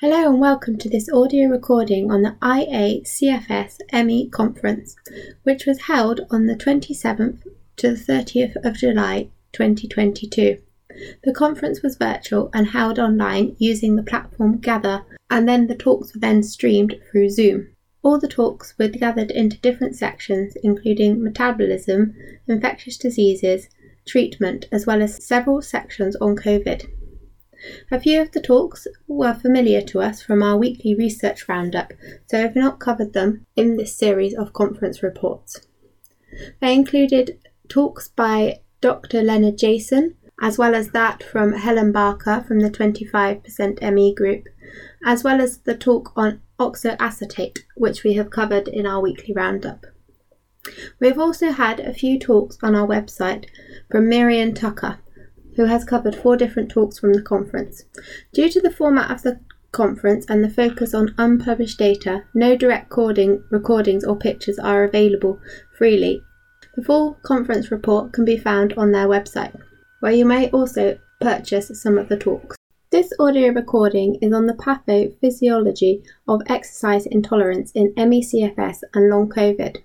Hello and welcome to this audio recording on the IACFS ME conference, which was held on the 27th to the 30th of July 2022. The conference was virtual and held online using the platform Gather, and then the talks were then streamed through Zoom. All the talks were gathered into different sections, including metabolism, infectious diseases, treatment, as well as several sections on COVID. A few of the talks were familiar to us from our weekly research roundup, so I've not covered them in this series of conference reports. They included talks by Dr. Leonard Jason, as well as that from Helen Barker from the 25% ME group, as well as the talk on oxoacetate, which we have covered in our weekly roundup. We have also had a few talks on our website from Miriam Tucker, who has covered four different talks from the conference. Due to the format of the conference and the focus on unpublished data, no direct recording, recordings or pictures are available freely. The full conference report can be found on their website, where you may also purchase some of the talks. This audio recording is on the pathophysiology of exercise intolerance in ME/CFS and long COVID.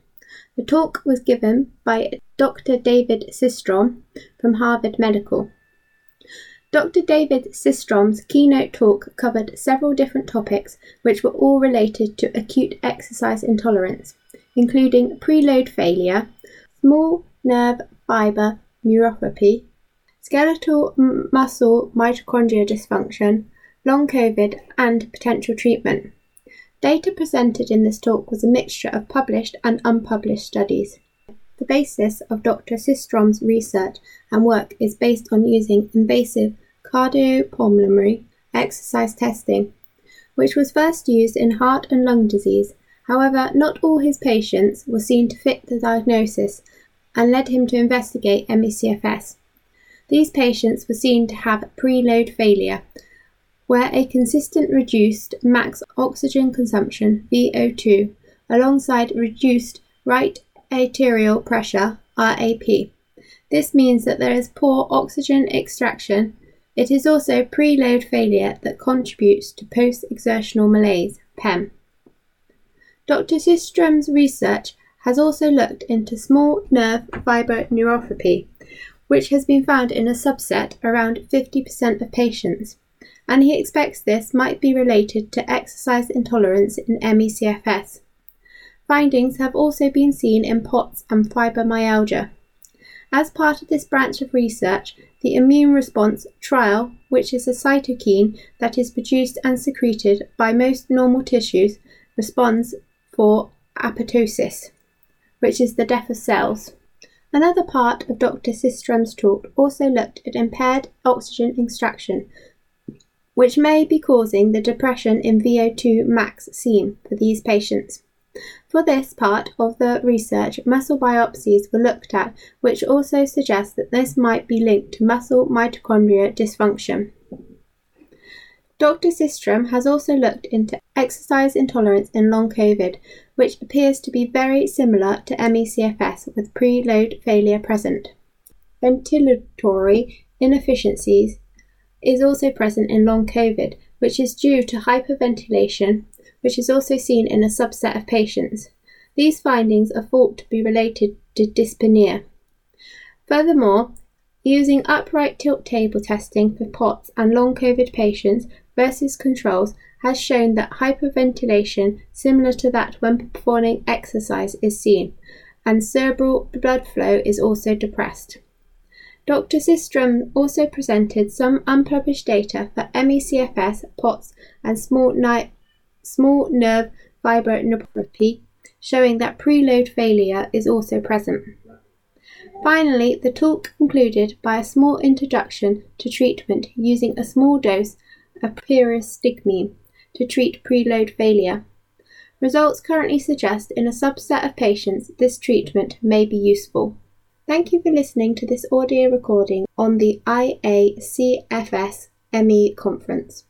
The talk was given by Dr. David Systrom from Harvard Medical. Dr. David Systrom's keynote talk covered several different topics which were all related to acute exercise intolerance, including preload failure, small nerve fiber neuropathy, skeletal muscle mitochondria dysfunction, long COVID, and potential treatment. Data presented in this talk was a mixture of published and unpublished studies. The basis of Dr. Systrom's research and work is based on using invasive cardiopulmonary exercise testing, which was first used in heart and lung disease. However, not all his patients were seen to fit the diagnosis and led him to investigate ME/CFS. These patients were seen to have preload failure, where a consistent reduced max oxygen consumption VO2 alongside reduced right arterial pressure RAP. This means that there is poor oxygen extraction it is also preload failure that contributes to post-exertional malaise (PEM). Dr. Systrom's research has also looked into small nerve fiber neuropathy, which has been found in a subset around 50% of patients, and he expects this might be related to exercise intolerance in ME/CFS. Findings have also been seen in POTS and fibromyalgia. As part of this branch of research, the immune response TRAIL, which is a cytokine that is produced and secreted by most normal tissues, responds for apoptosis, which is the death of cells. Another part of Dr. Systrom's talk also looked at impaired oxygen extraction, which may be causing the depression in VO2 max seen for these patients. For this part of the research, muscle biopsies were looked at, which also suggests that this might be linked to muscle mitochondria dysfunction. Dr. Systrom has also looked into exercise intolerance in long COVID, which appears to be very similar to ME/CFS with preload failure present. Ventilatory inefficiencies is also present in long COVID, which is due to hyperventilation which is also seen in a subset of patients. These findings are thought to be related to dyspnea. Furthermore, using upright tilt table testing for POTS and long COVID patients versus controls has shown that hyperventilation, similar to that when performing exercise, is seen, and cerebral blood flow is also depressed. Dr. Systrom also presented some unpublished data for ME/CFS, POTS, and small ni- small nerve fiber neuropathy, showing that preload failure is also present. Finally, the talk concluded by a small introduction to treatment using a small dose of pyridostigmine to treat preload failure. Results currently suggest in a subset of patients this treatment may be useful. Thank you for listening to this audio recording on the IACFS ME conference.